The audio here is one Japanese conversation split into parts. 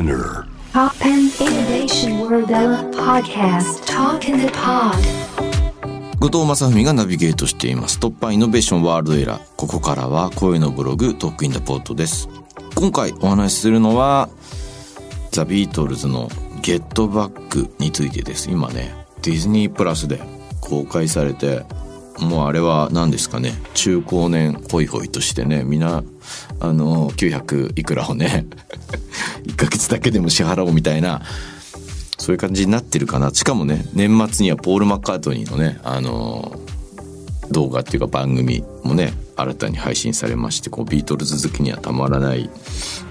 Spinner Pop and Innovation World Podcast Talk in the Pod 後藤正文がナビゲートしています。突破イノベーションワールドエラー。ここからは声のブログトークインダポートです。今回お話しするのは、ザ・ビートルズのゲットバックについてです。今ね、ディズニープラスで公開されて、もうあれは何ですかね、中高年ホイホイとしてね、みんな、あの、900いくらをね、1ヶ月だけでも支払おうみたいな、そういう感じになってるかな。しかもね、年末にはポール・マッカートニーのね、あのー動画っていうか番組もね、新たに配信されまして、こう、ビートルズ好きにはたまらない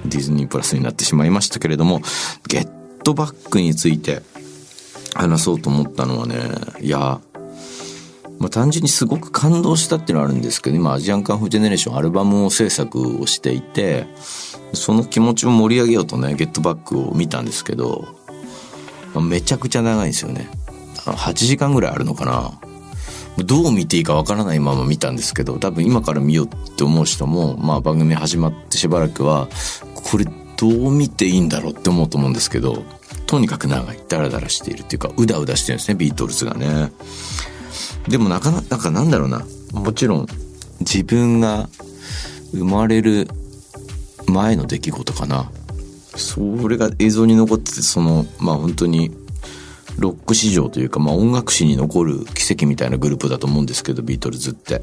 ディズニープラスになってしまいましたけれども、ゲットバックについて話そうと思ったのはね、いや、まあ、単純にすごく感動したっていうのはあるんですけど、今、アジアンカンフージェネレーションアルバムを制作をしていて、その気持ちを盛り上げようとね、ゲットバックを見たんですけど、まあめちゃくちゃ長いんですよね。8時間ぐらいあるのかな。どう見ていいかわからないまま見たんですけど、多分今から見ようって思う人も、まあ番組始まってしばらくは、これどう見ていいんだろうって思うと思うんですけど、とにかく長い。ダラダラしているっていうか、うだうだしてるんですね、ビートルズがね。でもなかなか、なんだろうな。もちろん、自分が生まれる前の出来事かな。それが映像に残ってて、その、まあ本当に、ロック史上というか、まあ音楽史に残る奇跡みたいなグループだと思うんですけど、ビートルズって。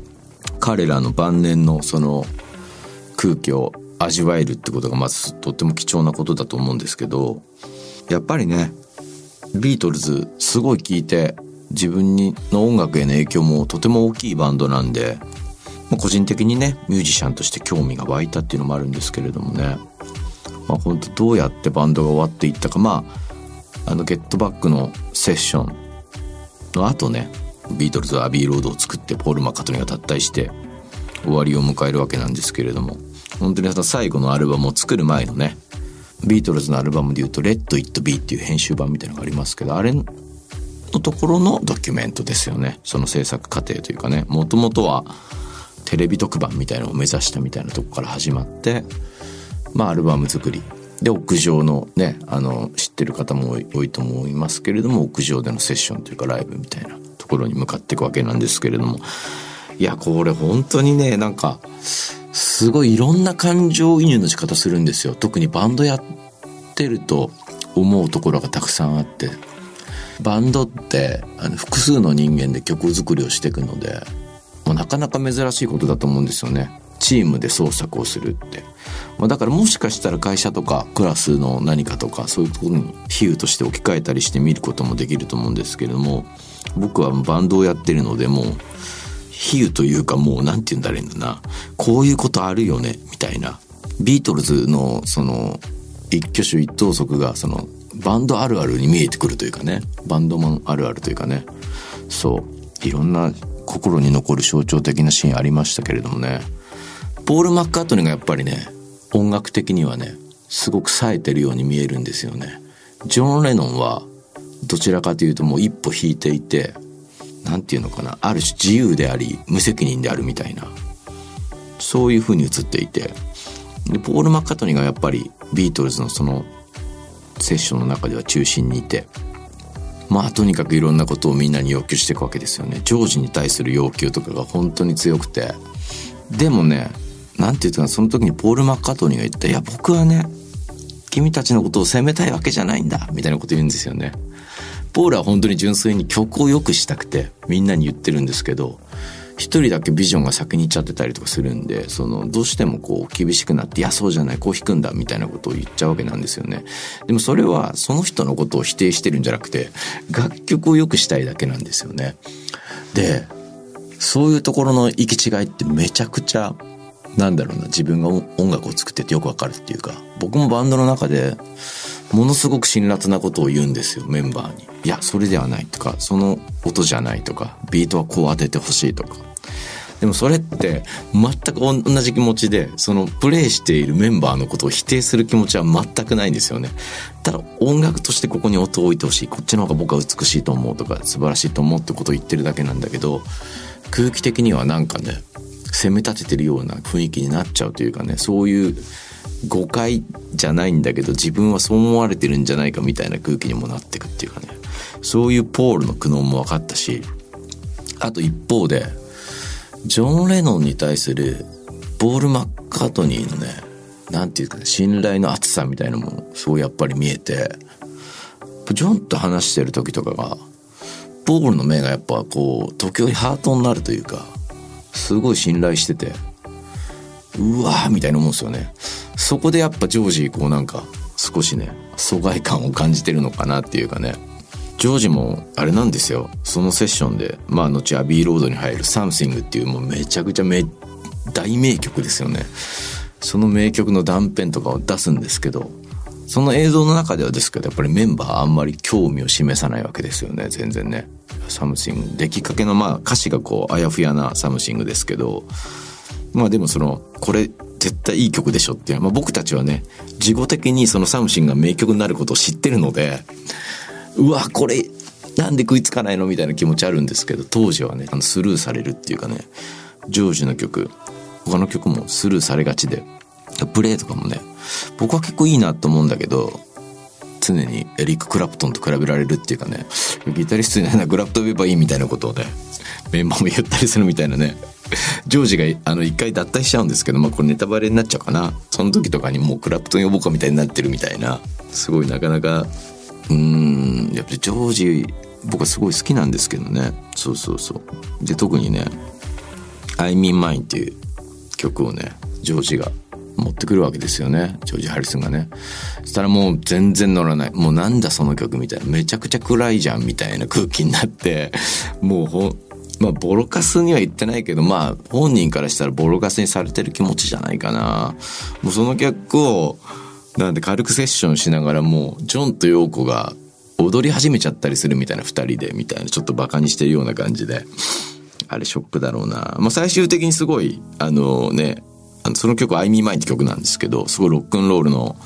彼らの晩年のその空気を味わえるってことがまずとっても貴重なことだと思うんですけど、やっぱりね、ビートルズすごい聴いて自分にの音楽への影響もとても大きいバンドなんで、まあ個人的にね、ミュージシャンとして興味が湧いたっていうのもあるんですけれどもね。まあ本当どうやってバンドが終わっていったか、まあ、あのゲットバックのセッションの後ね、ビートルズはアビーロードを作ってポール・マッカートニーが脱退して終わりを迎えるわけなんですけれども、本当にその最後のアルバムを作る前のね、ビートルズのアルバムで言うと、レット・イット・ビーっていう編集版みたいなのがありますけど、あれのところのドキュメントですよね。その制作過程というかね、もともとはテレビ特番みたいなのを目指したみたいなとこから始まって、まあアルバム作り。で、屋上のね、あの、知ってる方も多いと思いますけれども、屋上でのセッションというかライブみたいなところに向かっていくわけなんですけれども、いや、これ本当にね、なんか、すごいいろんな感情移入の仕方するんですよ。特にバンドやってると思うところがたくさんあって。バンドってあの複数の人間で曲作りをしていくので、もうなかなか珍しいことだと思うんですよね。チームで創作をするって。まあ、だからもしかしたら会社とかクラスの何かとかそういうところに比喩として置き換えたりして見ることもできると思うんですけれども、僕はバンドをやってるのでもう、比喩というかもうなんて言うんだろうな、こういうことあるよね、みたいな。ビートルズのその一挙手一投足がそのバンドあるあるに見えてくるというかね、バンドマンあるあるというかね、そう、いろんな心に残る象徴的なシーンありましたけれどもね、ポール・マッカートニーがやっぱりね、音楽的にはね、すごく冴えてるように見えるんですよね。ジョン・レノンは、どちらかというともう一歩引いていて、なんていうのかな、ある種自由であり、無責任であるみたいな、そういう風に映っていて、で、ポール・マッカートニーがやっぱりビートルズのそのセッションの中では中心にいて、まあとにかくいろんなことをみんなに要求していくわけですよね。ジョージに対する要求とかが本当に強くて。でもね、なんていうか、その時にポール・マッカートニーが言って、いや僕はね、君たちのことを責めたいわけじゃないんだ、みたいなこと言うんですよね。ポールは本当に純粋に曲を良くしたくてみんなに言ってるんですけど、一人だけビジョンが先に行っちゃってたりとかするんで、その、どうしてもこう厳しくなって、いや、そうじゃない、こう引くんだ、みたいなことを言っちゃうわけなんですよね。でもそれはその人のことを否定してるんじゃなくて、楽曲を良くしたいだけなんですよね。で、そういうところの行き違いってめちゃくちゃ、なんだろうな、自分が音楽を作っててよくわかるっていうか、僕もバンドの中で、ものすごく辛辣なことを言うんですよ、メンバーに。いや、それではないとか、その音じゃないとか、ビートはこう当ててほしいとか。でもそれって全く同じ気持ちで、そのプレイしているメンバーのことを否定する気持ちは全くないんですよね。ただ音楽としてここに音を置いてほしい。こっちの方が僕は美しいと思うとか素晴らしいと思うってことを言ってるだけなんだけど、空気的にはなんかね、責め立ててるような雰囲気になっちゃうというかね、そういう誤解じゃないんだけど自分はそう思われてるんじゃないかみたいな空気にもなってくっていうかね。そういうポールの苦悩も分かったしあと一方でジョン・レノンに対するボール・マッカートニーのねなんていうかね信頼の厚さみたいなのもすごいやっぱり見えてジョンと話してる時とかがポールの目がやっぱこう時折ハートになるというかすごい信頼しててうわーみたいな思うんですよね。そこでやっぱジョージこうなんか少しね疎外感を感じてるのかなっていうかね。ジョージもあれなんですよ。そのセッションでまあ後アビーロードに入る「サムシングっていうもうめちゃくちゃ大名曲ですよね。その名曲の断片とかを出すんですけどその映像の中ではですけどやっぱりメンバーあんまり興味を示さないわけですよね。全然ね。サムシング。出来かけのまあ歌詞がこうあやふやなサムシングですけどまあでもそのこれ絶対いい曲でしょっていう、まあ、僕たちはね事後的にそのサムシングが名曲になることを知ってるのでうわこれなんで食いつかないの？みたいな気持ちあるんですけど当時はねあのスルーされるっていうかねジョージの曲。他の曲もスルーされがちでプレイとかもね僕は結構いいなと思うんだけど常にエリック・クラプトンと比べられるっていうかねギタリストにならグラプトン言えばいいみたいなことをねメンバーも言ったりするみたいなねジョージがあの一回脱退しちゃうんですけどまあこれネタバレになっちゃうかな。その時とかにもうクラプトン呼ぼうかみたいになってるみたいなすごいなかなかうんやっぱりジョージ僕はすごい好きなんですけどね。そうそうそう。で特にね「I mean mine」っていう曲をねジョージが持ってくるわけですよね。ジョージ・ハリスンがね。そしたらもう全然乗らない。もうなんだその曲みたいな。めちゃくちゃ暗いじゃんみたいな空気になって。もうほまあボロカスには言ってないけどまあ本人からしたらボロカスにされてる気持ちじゃないかな。もうその曲をなんで軽くセッションしながらもうジョンとヨーコが踊り始めちゃったりするみたいな二人でみたいなちょっとバカにしてるような感じで。あれショックだろうな。まあ最終的にすごいあのねその曲「I Me Mine」って曲なんですけどすごいロックンロールの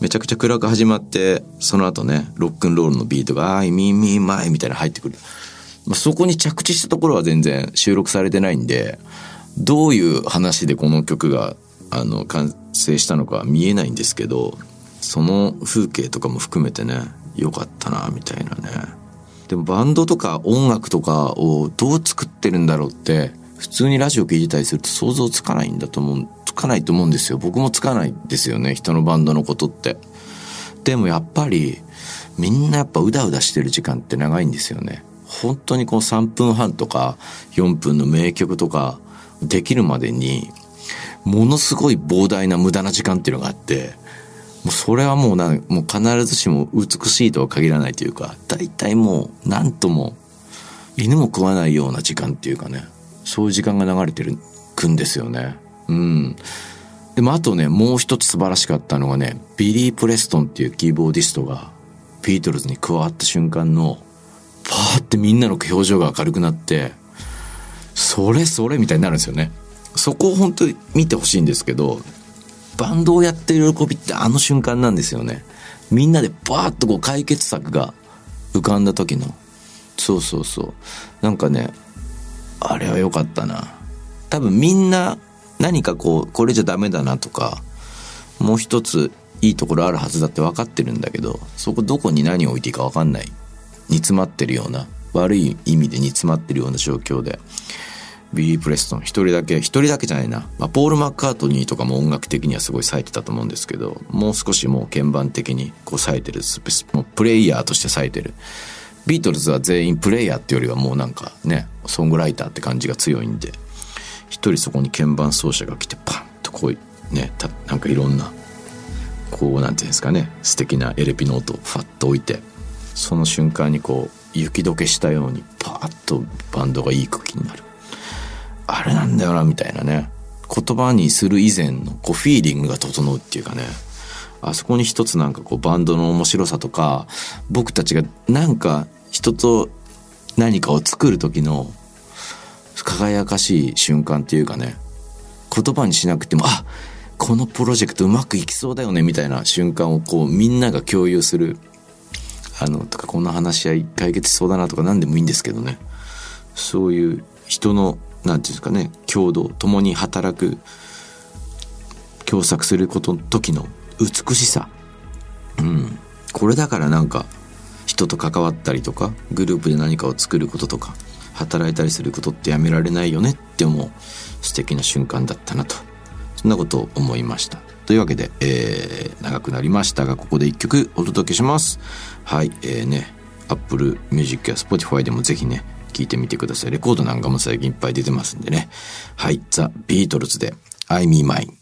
めちゃくちゃ暗く始まってその後ねロックンロールのビートが「I Me Me Mine」みたいな入ってくる、まあ、そこに着地したところは全然収録されてないんでどういう話でこの曲があの完成したのかは見えないんですけどその風景とかも含めてね良かったなみたいなね。でもバンドとか音楽とかをどう作ってるんだろうって普通にラジオ聞いてたりすると想像つかないんだと思う、つかないと思うんですよ。僕もつかないですよね、人のバンドのことって。でもやっぱり、みんなやっぱうだうだしてる時間って長いんですよね。本当にこの3分半とか4分の名曲とかできるまでに、ものすごい膨大な無駄な時間っていうのがあって、もうそれはもうな、もう必ずしも美しいとは限らないというか、大体もう何とも犬も食わないような時間っていうかね、そういう時間が流れてくんですよね。うん。でもあとね、もう一つ素晴らしかったのがね、ビリー・プレストンっていうキーボーディストが、ビートルズに加わった瞬間の、パーってみんなの表情が明るくなって、それそれみたいになるんですよね。そこを本当に見てほしいんですけど、バンドをやってる喜びってあの瞬間なんですよね。みんなでバーッとこう解決策が浮かんだ時の。そうそうそう。なんかね、あれは良かったな。多分みんな何かこう、これじゃダメだなとか、もう一ついいところあるはずだって分かってるんだけど、そこどこに何を置いていいか分かんない。煮詰まってるような、悪い意味で煮詰まってるような状況で、ビリー・プレストン一人だけ、一人だけじゃないな。まあ、ポール・マッカートニーとかも音楽的にはすごい冴えてたと思うんですけど、もう少しもう鍵盤的にこう冴えてる、もプレイヤーとして冴えてる。ビートルズは全員プレイヤーっていうよりはもうなんかね、ソングライターって感じが強いんで、一人そこに鍵盤奏者が来てパンとこうね、たなんかいろんな、こうなんていうんですかね、素敵なエレピノートをファッと置いて、その瞬間にこう雪解けしたようにパーッとバンドがいい空気になる。あれなんだよな、みたいなね。言葉にする以前のこうフィーリングが整うっていうかね。あそこに一つなんかこうバンドの面白さとか、僕たちがなんか人と何かを作る時の輝かしい瞬間っていうかね、言葉にしなくても、あこのプロジェクトうまくいきそうだよねみたいな瞬間をこうみんなが共有する。あの、とかこんな話し合い解決しそうだなとか何でもいいんですけどね。そういう人の、なんていうんですかね、共同、共に働く共作すること時の美しさ。うん。これだからなんか人と関わったりとかグループで何かを作ることとか働いたりすることってやめられないよねって思う素敵な瞬間だったなと。そんなことを思いました。というわけで、えー、長くなりましたがここで一曲お届けします。はいえーね Apple Music や Spotify でもぜひね聞いてみてください。レコードなんかも最近いっぱい出てますんでね。はいザ・ビートルズで I Me Mine